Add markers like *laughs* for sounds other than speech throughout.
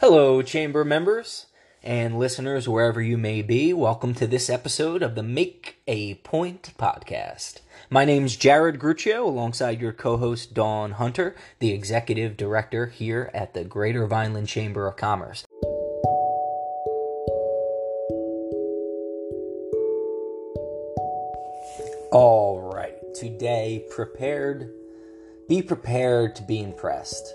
Hello, Chamber members and listeners, wherever you may be. Welcome to this episode of the Make a Point podcast. My name's Jared Gruccio, alongside your co host Dawn Hunter, the executive director here at the Greater Vineland Chamber of Commerce. All right, today, prepared, be prepared to be impressed.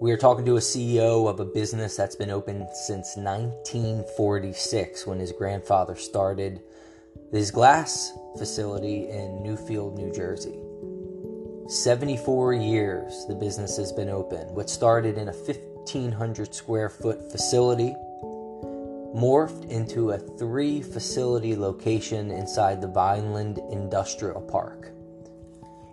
We are talking to a CEO of a business that's been open since 1946 when his grandfather started his glass facility in Newfield, New Jersey. 74 years the business has been open. What started in a 1,500 square foot facility morphed into a three facility location inside the Vineland Industrial Park.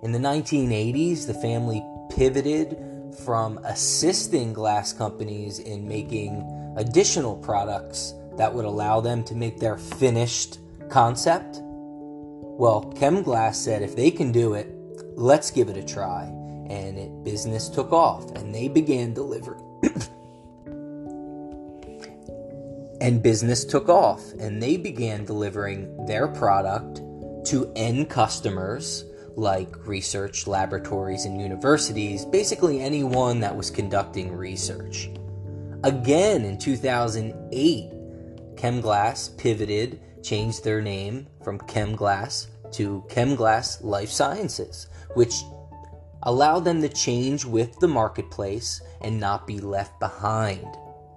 In the 1980s, the family pivoted from assisting glass companies in making additional products that would allow them to make their finished concept? Well, ChemGlass said if they can do it, let's give it a try. And it, business took off and they began delivering. *coughs* and business took off and they began delivering their product to end customers like research laboratories and universities, basically anyone that was conducting research. Again, in 2008, ChemGlass pivoted, changed their name from ChemGlass to ChemGlass Life Sciences, which allowed them to change with the marketplace and not be left behind.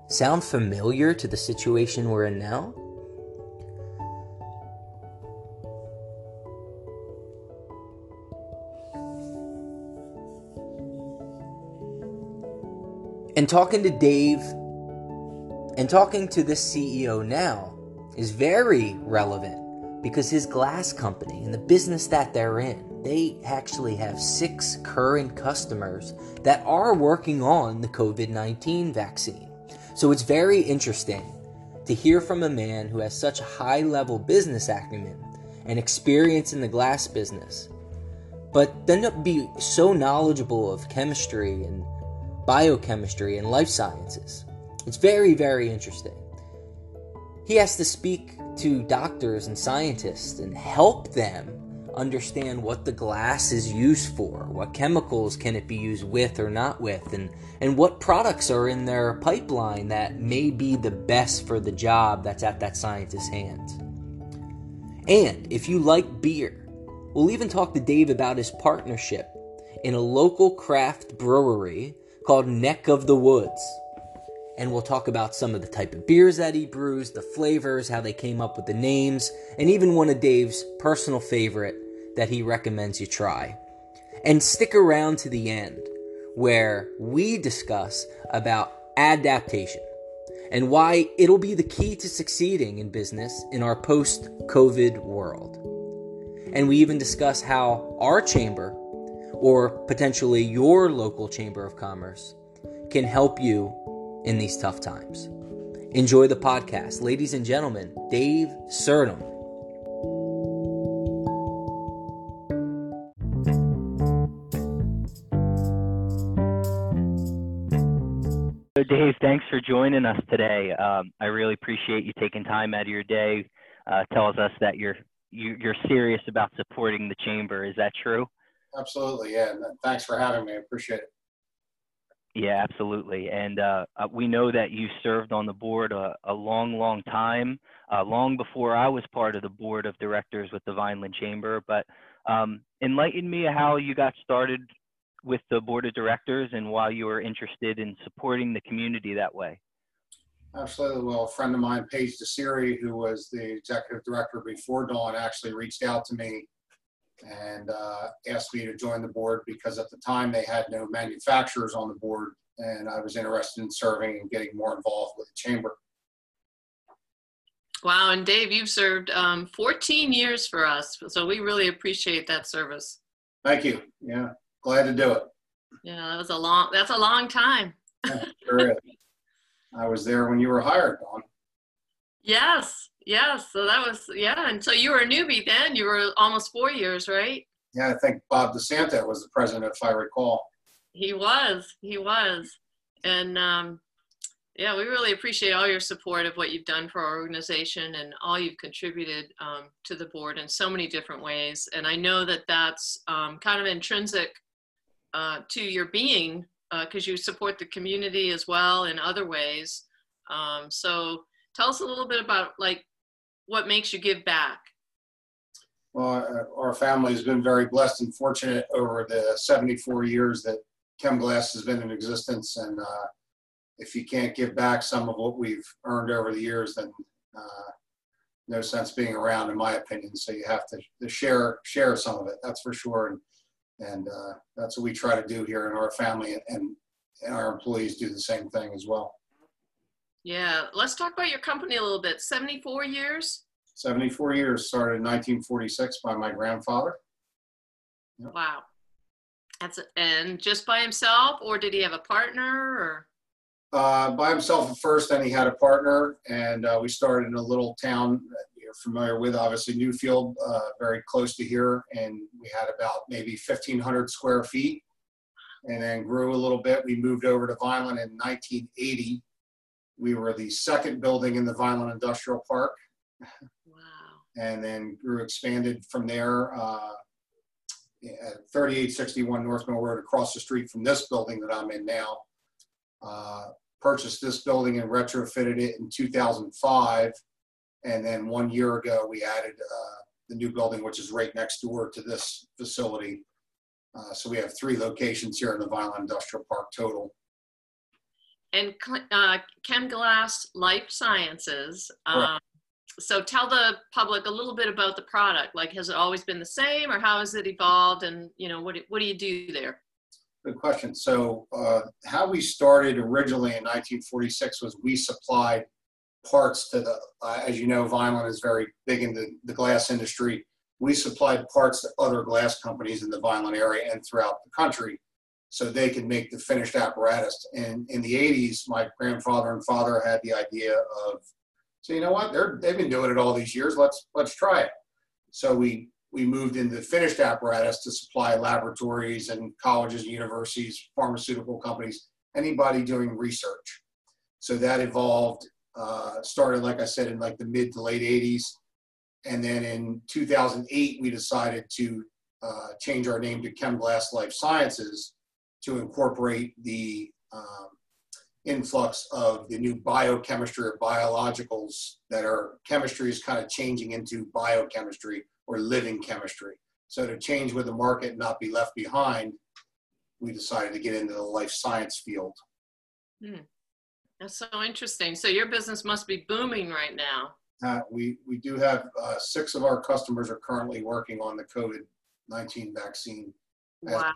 Sound familiar to the situation we're in now? And talking to Dave and talking to this CEO now is very relevant because his glass company and the business that they're in, they actually have six current customers that are working on the COVID 19 vaccine. So it's very interesting to hear from a man who has such a high level business acumen and experience in the glass business, but then be so knowledgeable of chemistry and biochemistry, and life sciences. It's very, very interesting. He has to speak to doctors and scientists and help them understand what the glass is used for, what chemicals can it be used with or not with, and, and what products are in their pipeline that may be the best for the job that's at that scientist's hands. And if you like beer, we'll even talk to Dave about his partnership in a local craft brewery called Neck of the Woods. And we'll talk about some of the type of beers that he brews, the flavors, how they came up with the names, and even one of Dave's personal favorite that he recommends you try. And stick around to the end where we discuss about adaptation and why it'll be the key to succeeding in business in our post COVID world. And we even discuss how our chamber or potentially your local Chamber of Commerce can help you in these tough times. Enjoy the podcast. Ladies and gentlemen, Dave Surdam. So Dave, thanks for joining us today. Um, I really appreciate you taking time out of your day. Uh, tells us that you're you, are you are serious about supporting the chamber. Is that true? Absolutely, yeah. Thanks for having me. I appreciate it. Yeah, absolutely. And uh, uh, we know that you served on the board a, a long, long time, uh, long before I was part of the board of directors with the Vineland Chamber. But um, enlighten me how you got started with the board of directors and why you were interested in supporting the community that way. Absolutely. Well, a friend of mine, Paige Desiri, who was the executive director before Dawn, actually reached out to me and uh, asked me to join the board because at the time they had no manufacturers on the board and I was interested in serving and getting more involved with the chamber. Wow, and Dave, you've served um, 14 years for us, so we really appreciate that service. Thank you. Yeah, glad to do it. Yeah, that was a long. That's a long time. yeah, sure is. I was there when you were hired, Dawn. *laughs* Yes, yeah, so that was yeah. And so you were a newbie then. You were almost four years, right? Yeah, I think Bob DeSanta was the president, if I recall. He was. He was. And um, Yeah, we really appreciate all your support of what you've done for our organization and all you've contributed um, to the board in so many different ways. And I know that that's um, kind of intrinsic uh, to your being because uh, you support the community as well in other ways. Um, so tell us a little bit about like what makes you give back. Well, our family has been very blessed and fortunate over the 74 years that ChemGlass has been in existence. And uh, if you can't give back some of what we've earned over the years, then uh, no sense being around, in my opinion. So you have to, to share share some of it. That's for sure. And and uh, that's what we try to do here in our family, and, and our employees do the same thing as well. Yeah, let's talk about your company a little bit. 74 years? 74 years, started in 1946 by my grandfather. Yep. Wow. That's a, and just by himself, or did he have a partner? Or uh, by himself at first, then he had a partner, and uh, we started in a little town you're familiar with, obviously Newfield, uh, very close to here, and we had about maybe 1,500 square feet, and then grew a little bit. We moved over to Vineland in 1980. We were the second building in the Vineland Industrial Park. Wow. And then grew expanded from there uh, at 3861 North Mill Road across the street from this building that I'm in now. Uh, purchased this building and retrofitted it in 2005 and then one year ago, we added uh, the new building, which is right next door to this facility. Uh, so we have three locations here in the Vineland Industrial Park total. And uh, ChemGlass Life Sciences. Um, so tell the public a little bit about the product. Like, has it always been the same, or how has it evolved? And you know, what do, what do you do there? Good question. So, uh, how we started originally in 1946 was we supplied parts to the, uh, as you know, Vineland is very big in the, the glass industry. We supplied parts to other glass companies in the Vineland area and throughout the country so they could make the finished apparatus. And in the 80s, my grandfather and father had the idea of, so you know what, they're, they've been doing it all these years, let's, let's try it. So we, we moved into finished apparatus to supply laboratories and colleges and universities, pharmaceutical companies, anybody doing research. So that evolved uh, started, like I said, in like the mid to late 80s. And then in 2008, we decided to uh, change our name to ChemGlass Life Sciences to incorporate the um, influx of the new biochemistry or biologicals that are chemistry is kind of changing into biochemistry or living chemistry. So to change with the market and not be left behind, we decided to get into the life science field. Hmm. That's so interesting. So your business must be booming right now. Uh, we, we do have uh, six of our customers are currently working on the COVID-19 vaccine. Wow.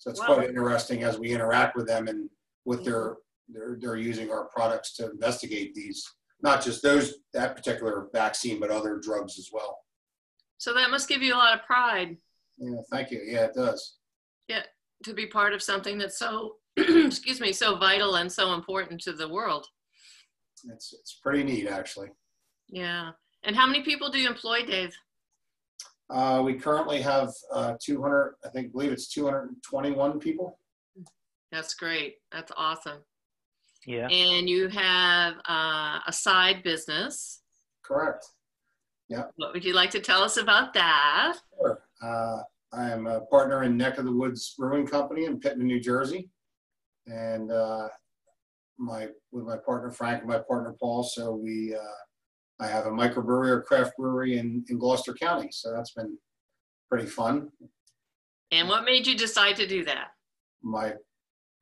So it's wow. quite interesting as we interact with them and with their, they're, they're using our products to investigate these, not just those, that particular vaccine, but other drugs as well. So that must give you a lot of pride. Yeah, thank you. Yeah, it does. Yeah, to be part of something that's so *clears throat* excuse me, so vital and so important to the world. It's, it's pretty neat, actually. Yeah. And how many people do you employ, Dave? Uh, we currently have uh, 200, I think, believe it's 221 people. That's great. That's awesome. Yeah. And you have uh, a side business. Correct. Yeah. What would you like to tell us about that? Sure. Uh, I am a partner in Neck of the Woods Brewing Company in Pitman, New Jersey and uh, my with my partner Frank and my partner Paul. So we uh, I have a microbrewery or craft brewery in, in Gloucester County. So that's been pretty fun. And what made you decide to do that? My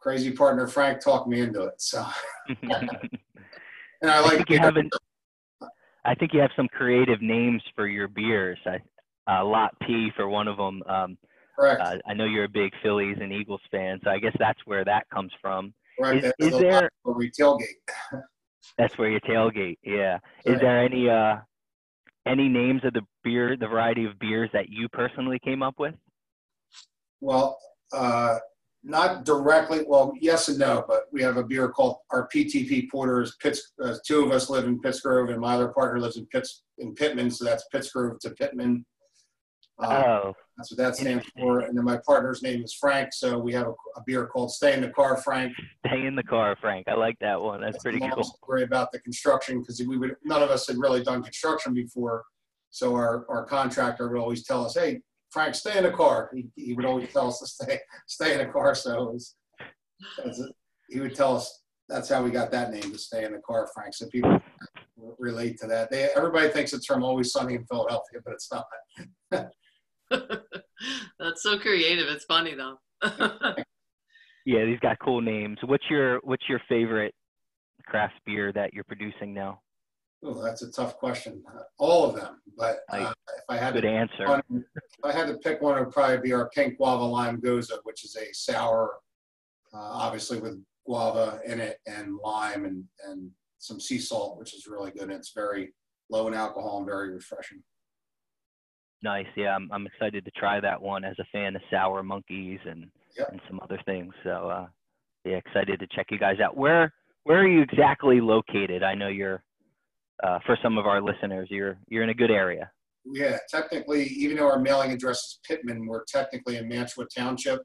crazy partner Frank talked me into it. So and I like I think you have I think you have some creative names for your beers. I, uh, Lot P for one of them. Um, Correct. Uh, I know you're a big Phillies and Eagles fan, so I guess that's where that comes from. Correct. Is, is there where we tailgate? That's where you tailgate. Yeah. Is there any uh any names of the beer, the variety of beers that you personally came up with? Well, uh, not directly. Well, yes and no, but we have a beer called our PTP Porters. Pitts, uh, two of us live in Pittsgrove, and my other partner lives in Pitts in Pitman, so that's Pittsgrove to Pitman Uh, Oh, that's what that stands for. And then my partner's name is Frank, so we have a, a beer called Stay in the Car, Frank. stay in the car, Frank. I like that one. That's That's pretty a cool. Story about the construction because we would none of us had really done construction before, so our our contractor would always tell us, "Hey, Frank, stay in the car." He, he would always tell us to stay *laughs* stay in the car. So it was, it. he would tell us that's how we got that name to stay in the car, Frank. So people *laughs* relate to that. They everybody thinks it's from Always Sunny in Philadelphia, but it's not. *laughs* *laughs* That's so creative. It's funny though. *laughs* Yeah, these got cool names. What's your What's your favorite craft beer that you're producing now? Oh, that's a tough question. Uh, All of them, but uh, if I had Good to answer. one, if I had to pick one, it would probably be our pink guava lime gose, which is a sour, uh, obviously with guava in it and lime and, and some sea salt, which is really good. And it's very low in alcohol and very refreshing. Nice. Yeah, I'm I'm excited to try that one as a fan of Sour Monkeys and Yep. and some other things. So uh, yeah, excited to check you guys out. Where Where are you exactly located? I know you're uh, for some of our listeners, you're you're in a good area. Yeah, technically, even though our mailing address is Pitman, we're technically in Mantua Township.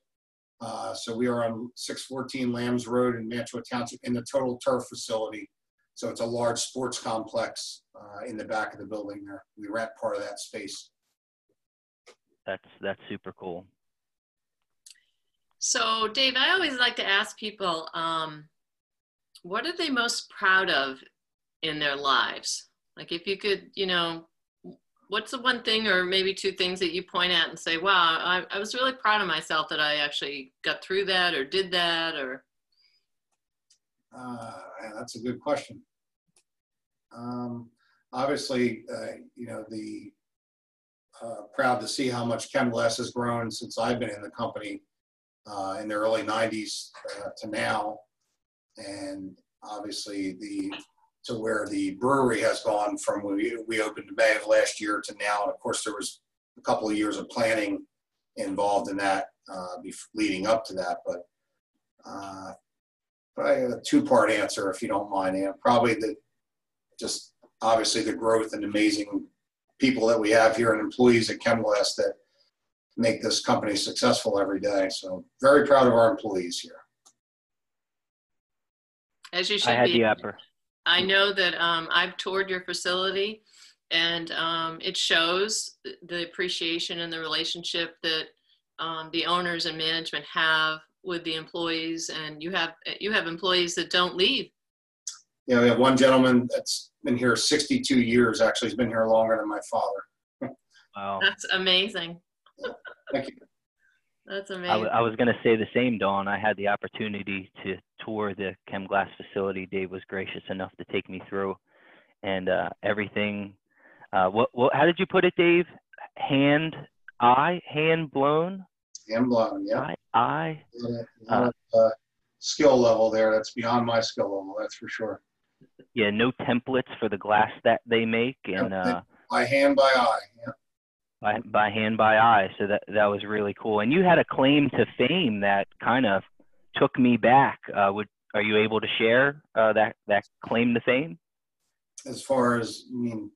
Uh, so we are on 614 Lambs Road in Mantua Township in the Total Turf facility. So it's a large sports complex uh, in the back of the building there. We rent part of that space. That's that's super cool. So, Dave, I always like to ask people, um, what are they most proud of in their lives? Like, if you could, you know, what's the one thing or maybe two things that you point at and say, wow, I, I was really proud of myself that I actually got through that or did that or, Uh, that's a good question. Um, obviously, uh, you know, the uh, proud to see how much ChemGlass has grown since I've been in the company uh, in the early 90s uh, to now. And obviously, the to where the brewery has gone from we, we opened in May of last year to now. And of course, there was a couple of years of planning involved in that uh, leading up to that. But uh, probably a two-part answer, if you don't mind. Probably the just obviously the growth and amazing people that we have here and employees at ChemGlass that make this company successful every day. So very proud of our employees here. as you should I should had be. the upper. I know that um, I've toured your facility and um, it shows the appreciation and the relationship that um, the owners and management have with the employees and you have you have employees that don't leave You know, we have one gentleman that's been here 62 years. Actually, he's been here longer than my father. Wow. that's amazing Thank you. that's I, amazing w- I was going to say the same, Dawn. I had the opportunity to tour the ChemGlass facility. Dave was gracious enough to take me through, and uh, everything. Uh, what, what? How did you put it, Dave? Hand, eye, hand blown, And blown, yeah. eye, eye. A lot of- a lot of, uh, skill level there. That's beyond my skill level. That's for sure. Yeah, no templates for the glass that they make, and uh, By hand, by eye. Yeah. by by hand by eye. So that that was really cool. And you had a claim to fame that kind of took me back. Uh, would are you able to share uh, that that claim to fame? As far as, I mean,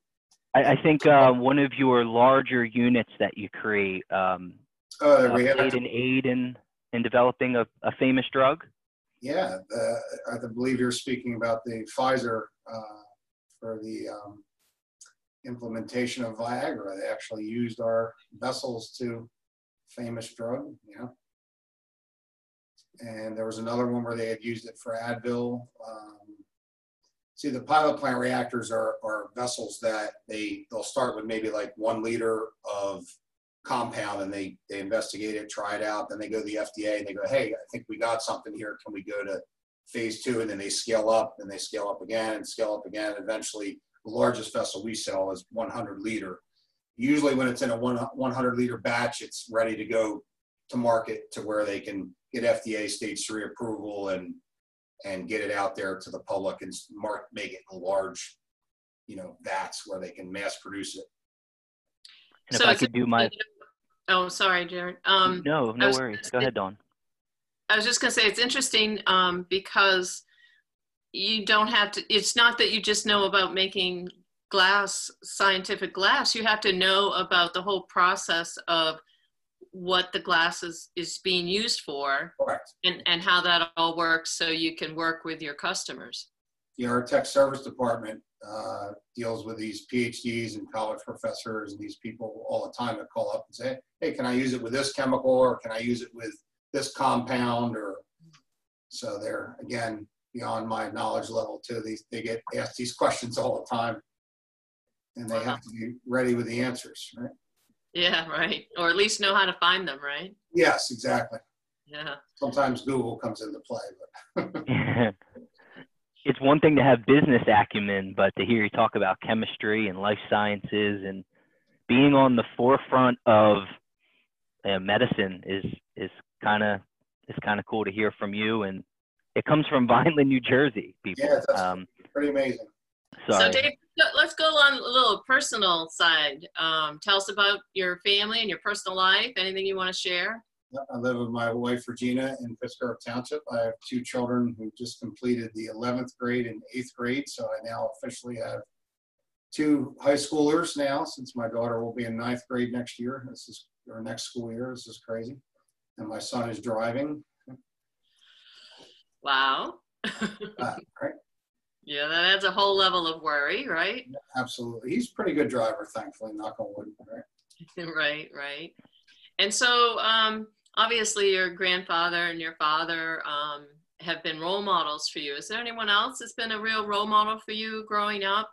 I, I think uh, one of your larger units that you create um, uh, uh, we had played an aid in in developing a, a famous drug. Yeah, uh, I believe you're speaking about the Pfizer uh, for the um, implementation of Viagra. They actually used our vessels to famous drug, you know. And there was another one where they had used it for Advil. Um, see, the pilot plant reactors are, are vessels that they they'll start with maybe like one liter of compound and they they investigate it, try it out, then they go to the FDA and they go, hey, I think we got something here. Can we go to phase two? And then they scale up and they scale up again and scale up again. Eventually, the largest vessel we sell is 100 liter. Usually, when it's in a one 100 liter batch, it's ready to go to market to where they can get FDA stage three approval and and get it out there to the public and mark make it in large, you know, vats where they can mass produce it. And So if I could do my oh sorry jared um, no no worries. gonna Go ahead, Dawn. I was just going to say it's interesting um, because you don't have to. It's not that you just know about making glass, scientific glass, you have to know about the whole process of what the glass is, is being used for Correct. and, and how that all works so you can work with your customers. The our tech service department uh, deals with these PhDs and college professors and these people all the time that call up and say, hey, can I use it with this chemical or can I use it with this compound or so they're again beyond my knowledge level too. These they get asked these questions all the time and they have to be ready with the answers, right? Yeah, right. Or at least know how to find them, right? Yes, exactly. Yeah. Sometimes Google comes into play, but *laughs* it's one thing to have business acumen, but to hear you talk about chemistry and life sciences and being on the forefront of uh, medicine is is kind of is kind of cool to hear from you. And it comes from *laughs* Vineland, New Jersey, people. Yeah, that's um, pretty amazing. sorry. So Dave, let's go on a little personal side. Um, tell us about your family and your personal life. Anything you want to share? I live with my wife Regina in Pittsgrove Township. I have two children who just completed the 11th grade and 8th grade, so I now officially have two high schoolers now since my daughter will be in ninth grade next year. This is our next school year. This is crazy. And my son is driving. Wow. *laughs* Uh, right? Yeah, that adds a whole level of worry, right? Absolutely. He's a pretty good driver, thankfully, knock on wood. Right? *laughs* right, right. And so, um, obviously, your grandfather and your father um, have been role models for you. Is there anyone else that's been a real role model for you growing up?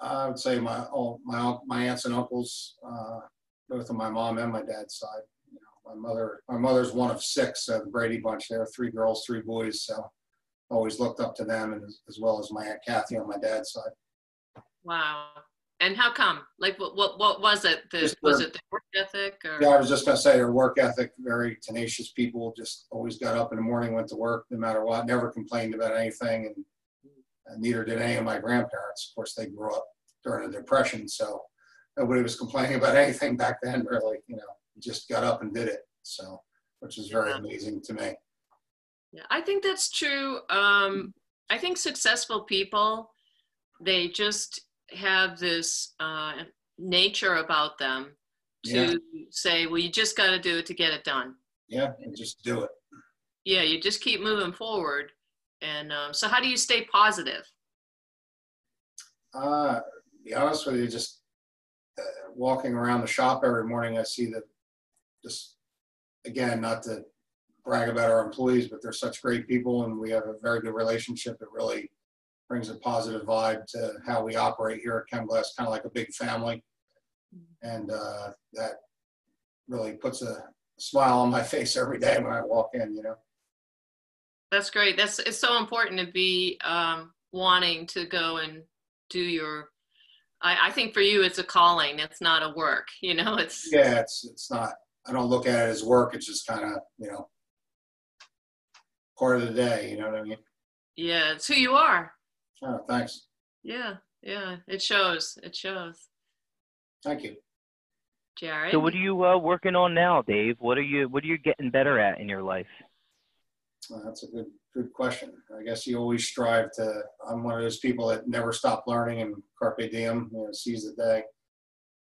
I would say my all my my aunts and uncles, uh, both on my mom and my dad's side. You know, my mother my mother's one of six, uh, the Brady bunch. There, are three girls, three boys. So always looked up to them, and as, as well as my aunt Kathy on my dad's side. Wow. And how come? Like, what what, what was it? The, was their- it the work ethic or? Yeah, I was just gonna say their work ethic, very tenacious people. Just always got up in the morning, went to work, no matter what. Never complained about anything, and, and neither did any of my grandparents. Of course, they grew up during the depression, so nobody was complaining about *laughs* anything back then. Really, you know, just got up and did it. So, which is very Yeah. amazing to me. Yeah, I think that's true. Um, I think successful people, they just have this uh, nature about them to Yeah. say, well, you just got to do it to get it done. Yeah, and just do it. Yeah, you just keep moving forward. And um, so, how do you stay positive? Uh, be honest with you, just uh, walking around the shop every morning, I see that just, again, not to brag about our employees, but they're such great people and we have a very good relationship. It really brings a positive vibe to how we operate here at ChemGlass, kind of like a big family. And uh, that really puts a smile on my *laughs* face every day when I walk in, you know? That's great. That's it's so important to be um, wanting to go and do your. I, I think for you, it's a calling. It's not a work. You know, *laughs* it's Yeah, it's, it's not, I don't look at it as work. It's just kind of, you know, part of the day, you know what I mean? yeah, it's who you are. Oh, thanks. Yeah, yeah. It shows. It shows. Thank you. Jared. So what are you uh, working on now, Dave? What are you What are you getting better at in your life? Well, that's a good, good question. I guess you always strive to, I'm one of those people that never stop learning and carpe diem, you know, seize the day.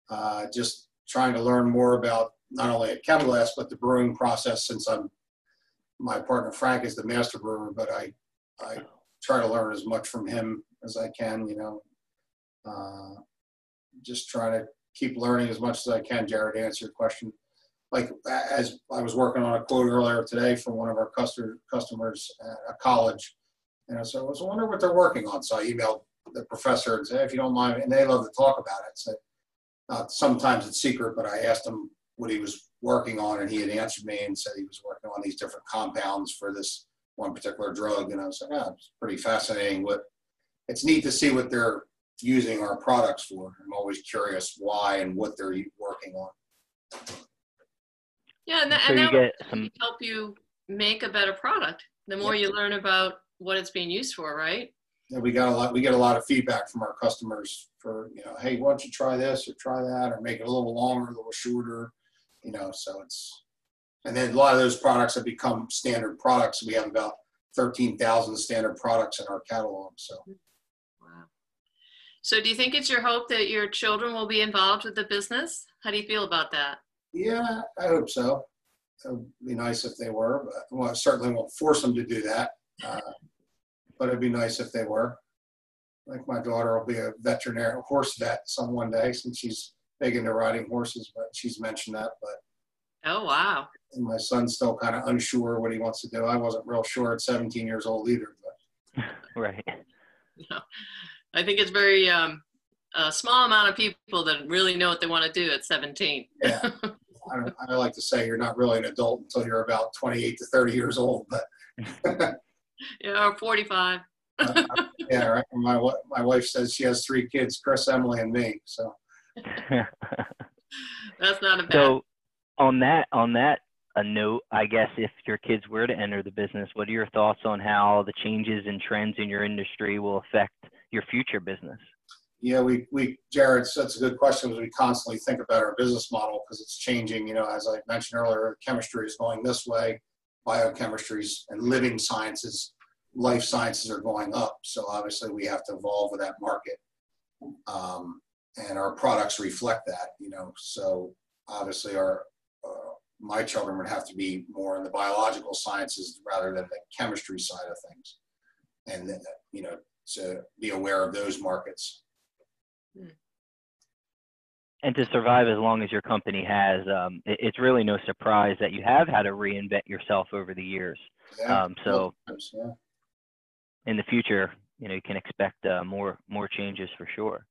Uh, just trying to learn more about not only at ChemGlass, but the brewing process since I'm, my partner Frank is the master brewer, but I, I try to learn as much from him as I can, you know. Uh, just trying to keep learning as much as I can, Jared, to answer your question like as I was working on a quote earlier today from one of our customer, customers at a college. And I said, I was wondering what they're working on. So I emailed the professor and said, if you don't mind, and they love to talk about it. So uh, sometimes it's secret, but I asked him what he was working on and he had answered me and said he was working on these different compounds for this one particular drug. And I was like, ah, it's pretty fascinating. What it's neat to see what they're using our products for. I'm always curious why and what they're working on. Yeah, and that, So and that will get some help you make a better product. The more you learn about what it's being used for, right? Yeah, we got a lot. We get a lot of feedback from our customers for you know, hey, why don't you try this or try that or make it a little longer, a little shorter, you know. So it's and then a lot of those products have become standard products. We have about thirteen thousand standard products in our catalog. So Wow. So do you think it's your hope that your children will be involved with the business? How do you feel about that? Yeah, I hope so. It would be nice if they were, but well, I certainly won't force them to do that. Uh, but it'd be nice if they were. Like my daughter will be a veterinary horse vet some one day since she's big into riding horses, but she's mentioned that. But Oh, wow. And my son's still kind of unsure what he wants to do. I wasn't real sure at 17 years old either. But *laughs* Right. I think it's very um, a small amount of people that really know what they want to do at 17. yeah, *laughs* I, I like to say you're not really an adult until you're about 28 to 30 years old. But *laughs* Yeah, or 45. uh, yeah, right. my my wife says she has three kids: Chris, Emily, and me. So That's not a bad. so on that on that a note, I guess if your kids were to enter the business, what are your thoughts on how the changes and trends in your industry will affect your future business? yeah, we we Jared, that's a good question. Because we constantly think about our business model because it's changing. You know, as I mentioned earlier, chemistry is going this way, biochemistries and living sciences, life sciences are going up. So obviously, we have to evolve with that market, um, and our products reflect that. You know, so obviously, our uh, my children would have to be more in the biological sciences rather than the chemistry side of things, and you know, to be aware of those markets. And to survive as long as your company has, um, it, it's really no surprise that you have had to reinvent yourself over the years. Yeah. Um, so yeah. in the future, you know, you can expect uh, more more changes for sure.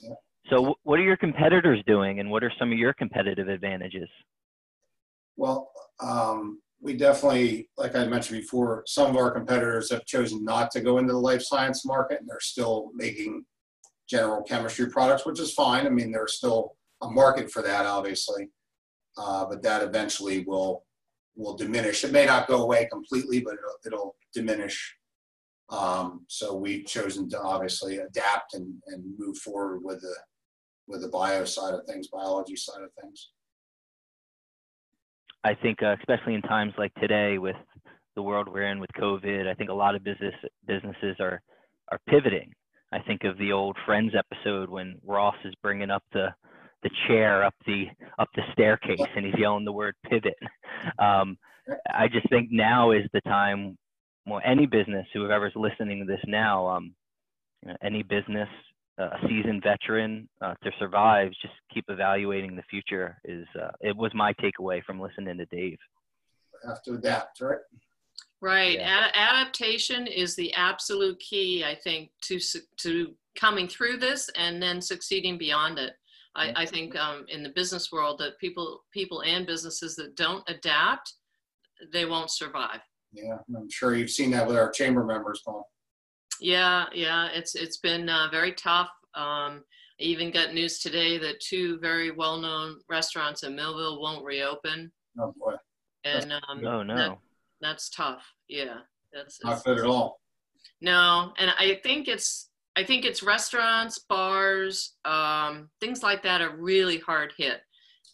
Yeah. So, wh- what are your competitors doing, and what are some of your competitive advantages? Well, um, we definitely, like I mentioned before, some of our competitors have chosen not to go into the life science market, and they're still making general chemistry products, which is fine. I mean, there's still a market for that, obviously, uh, but that eventually will will diminish. It may not go away completely, but it'll, it'll diminish. Um, so we've chosen to obviously adapt and, and move forward with the with the bio side of things, biology side of things. I think, uh, especially in times like today, with the world we're in with COVID, I think a lot of business businesses are are pivoting. I think of the old Friends episode when Ross is bringing up the the chair up the up the staircase and he's yelling the word pivot. Um, I just think now is the time. Well, any business, whoever's listening to this now, um, any business, a seasoned veteran uh, to survive, just keep evaluating the future. Is uh, it was my takeaway from listening to Dave. Have to adapt, right? Right. Yeah. Ad- adaptation is the absolute key, I think, to su- to coming through this and then succeeding beyond it. I, I think um, in the business world that people people and businesses that don't adapt, they won't survive. Yeah, I'm sure you've seen that with our chamber members, Paul. Yeah, yeah, it's it's been uh, very tough. Um, I even got news today that two very well-known restaurants in Millville won't reopen, Oh boy, and um, Oh that- no. that's tough. Yeah, that's not good at all. No, and I think it's I think it's restaurants, bars, um, things like that are really hard hit.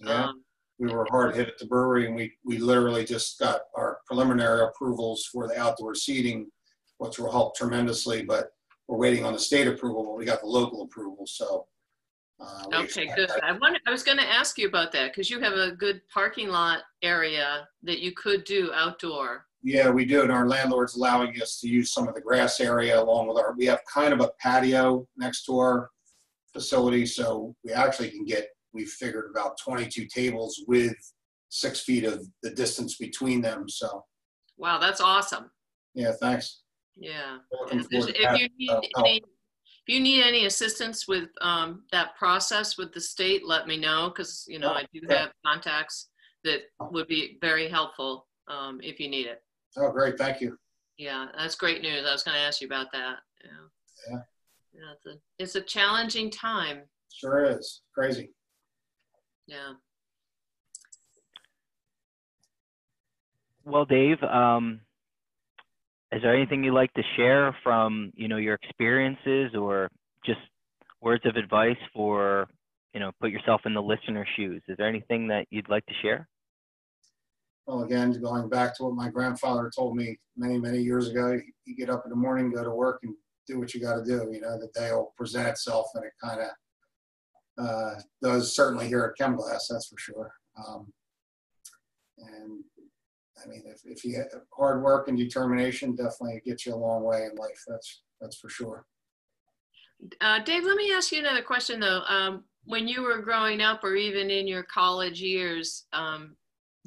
Yeah, Um, we were hard hit at the brewery, and we we literally just got our preliminary approvals for the outdoor seating, which will help tremendously. But we're waiting on the state approval, but we got the local approval, so. Uh, we okay, expect good. that- I wonder, I was going to ask you about that because you have a good parking lot area that you could do outdoor. Yeah, we do, and our landlord's allowing us to use some of the grass area along with our, we have kind of a patio next to our facility, so we actually can get, we figured about 22 tables with six feet of the distance between them, so, Wow, that's awesome. yeah, thanks. Yeah. If, there's- forward to if you need uh, any, if you need any assistance with um, that process with the state, let me know because you know I do Okay. have contacts that would be very helpful um, if you need it. Oh, great, thank you. Yeah, that's great news. I was going to ask you about that. Yeah. Yeah. Yeah, it's a, it's a challenging time. Sure is, crazy. Yeah. Well, Dave, um, is there anything you'd like to share from you know your experiences or just words of advice for you know put yourself in the listener's shoes? Is there anything that you'd like to share? Well, again, going back to what my grandfather told me many, many years ago, you get up in the morning, go to work, and do what you got to do. You know, the day will present itself, and it kind of uh, does certainly here at ChemGlass, that's for sure. Um, and I mean, if, if you hard work and determination, definitely gets you a long way in life. That's that's for sure. Uh, Dave, let me ask you another question though. Um, when you were growing up, or even in your college years, um,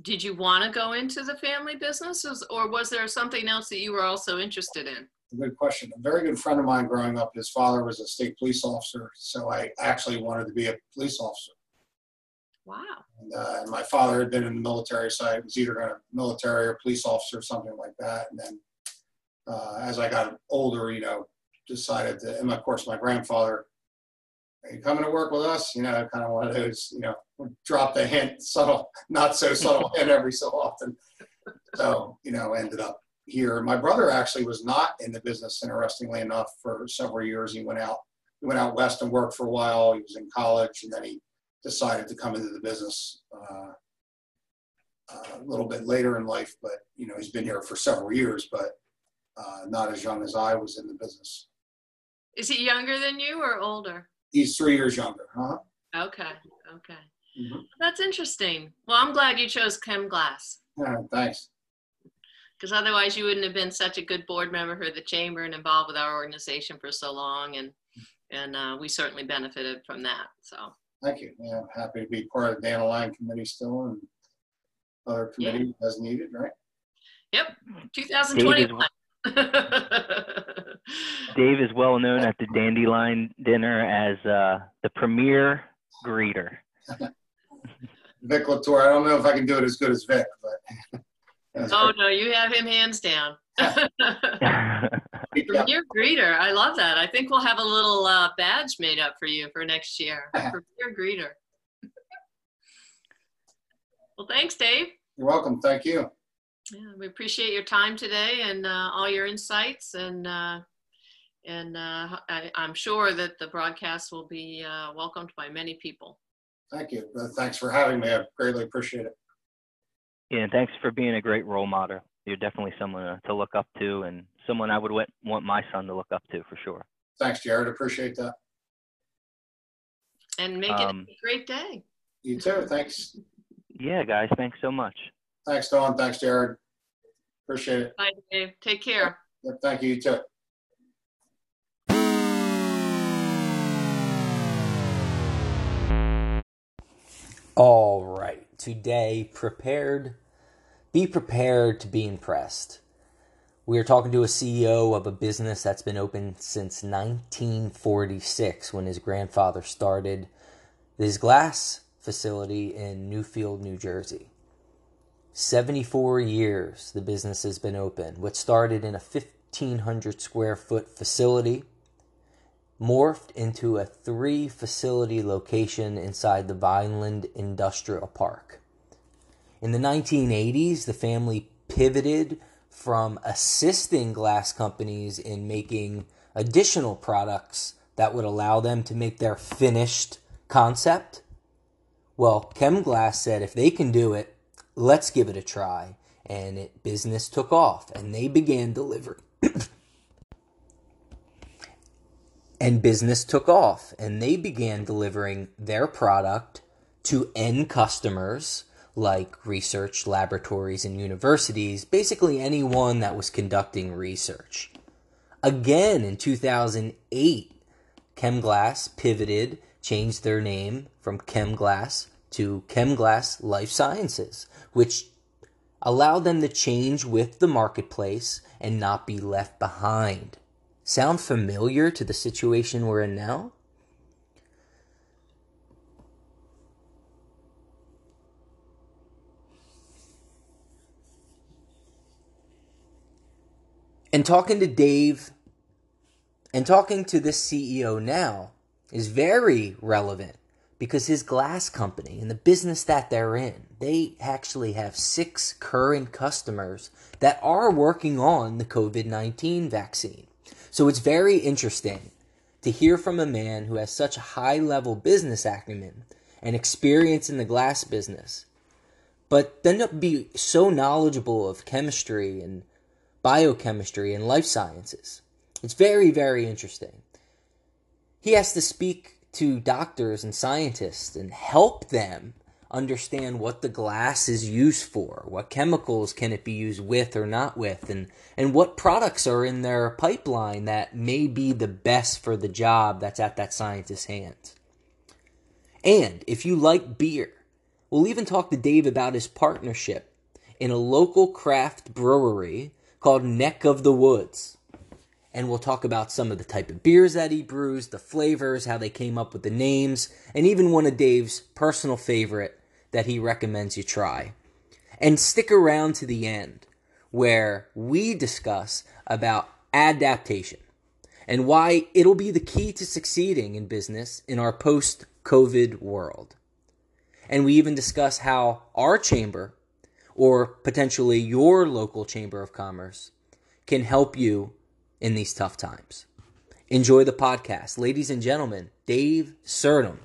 did you want to go into the family businesses, or was there something else that you were also interested in? Good question. A very good friend of mine growing up, his father was a state police officer, so I actually wanted to be a police officer. Wow. And, uh, and my father had been in the military, so I was either a military or police officer or something like that. And then uh, as I got older, you know, decided to, and of course, my grandfather, are you coming to work with us? You know, kind of one of those, you know, drop the hint, *laughs* subtle, not so subtle *laughs* hint every so often. So, you know, ended up here. My brother actually was not in the business, interestingly enough, for several years. He went out, he went out west and worked for a while. He was in college, and then he decided to come into the business uh, a little bit later in life. But you know, he's been here for several years, but uh, not as young as I was in the business. Is he younger than you or older? He's three years younger, huh? Okay. Okay. Mhm. That's interesting. Well, I'm glad you chose ChemGlass Yeah, thanks. because otherwise you wouldn't have been such a good board member for the chamber and involved with our organization for so long. And and uh, we certainly benefited from that. So Thank you. Yeah, I'm happy to be part of the Dandelion committee still and other Yeah. committee as needed, right? yep, Dave 2021. *laughs* Dave is well known at the Dandelion dinner as uh, the premier greeter. *laughs* Vic Latour, I don't know if I can do it as good as Vic, but. Oh no, you have him hands down. *laughs* Premier greeter. I love that. I think we'll have a little uh, badge made up for you for next year. Premier greeter. well, thanks, Dave. You're welcome. Thank you. Yeah, we appreciate your time today and uh, all your insights, and uh, and uh, I, I'm sure that the broadcast will be uh, welcomed by many people. Thank you. Thanks for having me. I greatly appreciate it. Yeah, and thanks for being a great role model. You're definitely someone to, to look up to and someone I would want, want my son to look up to for sure. Thanks, Jared. Appreciate that. And make it Um, a great day. You too. Thanks. Yeah, guys, thanks so much. Thanks, Dawn. Thanks, Jared. Appreciate it. Bye, Dave. Take care. Yep, Thank you. You too. All right. Today, prepared. Be prepared to be impressed. We are talking to a CEO of a business that's been open since 1946 when his grandfather started this glass facility in Newfield, New Jersey. 74 years the business has been open. What started in a 1,500 square foot facility morphed into a three facility location inside the Vineland Industrial Park. In the 1980s, the family pivoted from assisting glass companies in making additional products that would allow them to make their finished concept. Well, ChemGlass said if they can do it, let's give it a try. And it business took off and they began delivering *clears throat* and business took off and they began delivering their product to end customers like research laboratories and universities, basically anyone that was conducting research. Again in 2008, ChemGlass pivoted, changed their name from ChemGlass to ChemGlass Life Sciences, which allowed them to change with the marketplace and not be left behind. Sound familiar to the situation we're in now? And talking to Dave and talking to this CEO now is very relevant because his glass company and the business that they're in, they actually have six current customers that are working on the COVID 19 vaccine. So it's very interesting to hear from a man who has such a high level business acumen and experience in the glass business, but then to be so knowledgeable of chemistry and biochemistry and life sciences. It's very, very interesting. He has to speak to doctors and scientists and help them understand what the glass is used for, what chemicals can it be used with or not with, and, and what products are in their pipeline that may be the best for the job that's at that scientist's hands. And if you like beer, we'll even talk to Dave about his partnership in a local craft brewery called Neck of the Woods. And we'll talk about some of the type of beers that he brews, the flavors, how they came up with the names, and even one of Dave's personal favorite that he recommends you try. And stick around to the end where we discuss about adaptation and why it'll be the key to succeeding in business in our post COVID world. And we even discuss how our chamber, or potentially your local chamber of commerce, can help you in these tough times. Enjoy the podcast. Ladies and gentlemen, Dave Surdam.